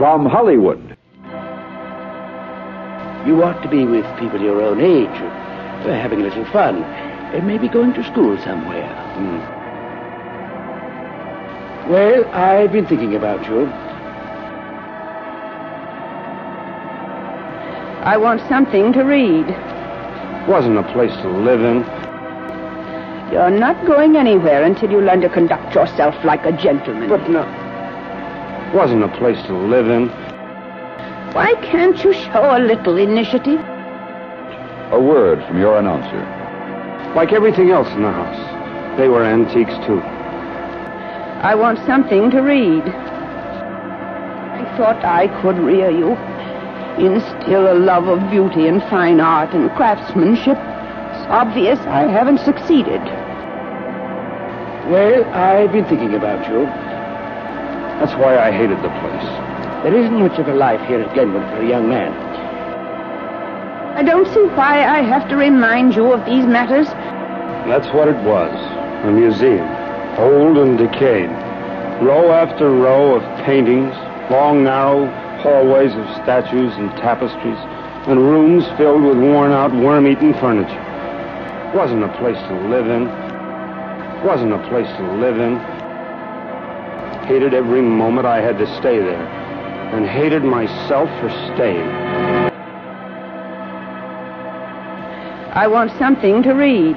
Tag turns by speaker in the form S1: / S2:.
S1: From Hollywood.
S2: You ought to be with people your own age. Uh, having a little fun. Uh, maybe going to school somewhere. Hmm. Well, I've been thinking about you.
S3: I want something to read.
S4: Wasn't a place to live in.
S3: You're not going anywhere until you learn to conduct yourself like a gentleman.
S4: But no. Wasn't a place to live in.
S3: Why can't you show a little initiative?
S1: A word from your announcer.
S4: Like everything else in the house. They were antiques, too.
S3: I want something to read. I thought I could rear you. Instill a love of beauty and fine art and craftsmanship. It's obvious I haven't succeeded.
S2: Well, I've been thinking about you.
S4: That's why I hated the place.
S2: There isn't much of a life here at Glenwood for a young man.
S3: I don't see why I have to remind you of these matters.
S4: That's what it was. A museum. Old and decayed. Row after row of paintings. Long, narrow hallways of statues and tapestries. And rooms filled with worn-out, worm-eaten furniture. Wasn't a place to live in. Wasn't a place to live in. Hated every moment I had to stay there. And hated myself for staying.
S3: I want something to read.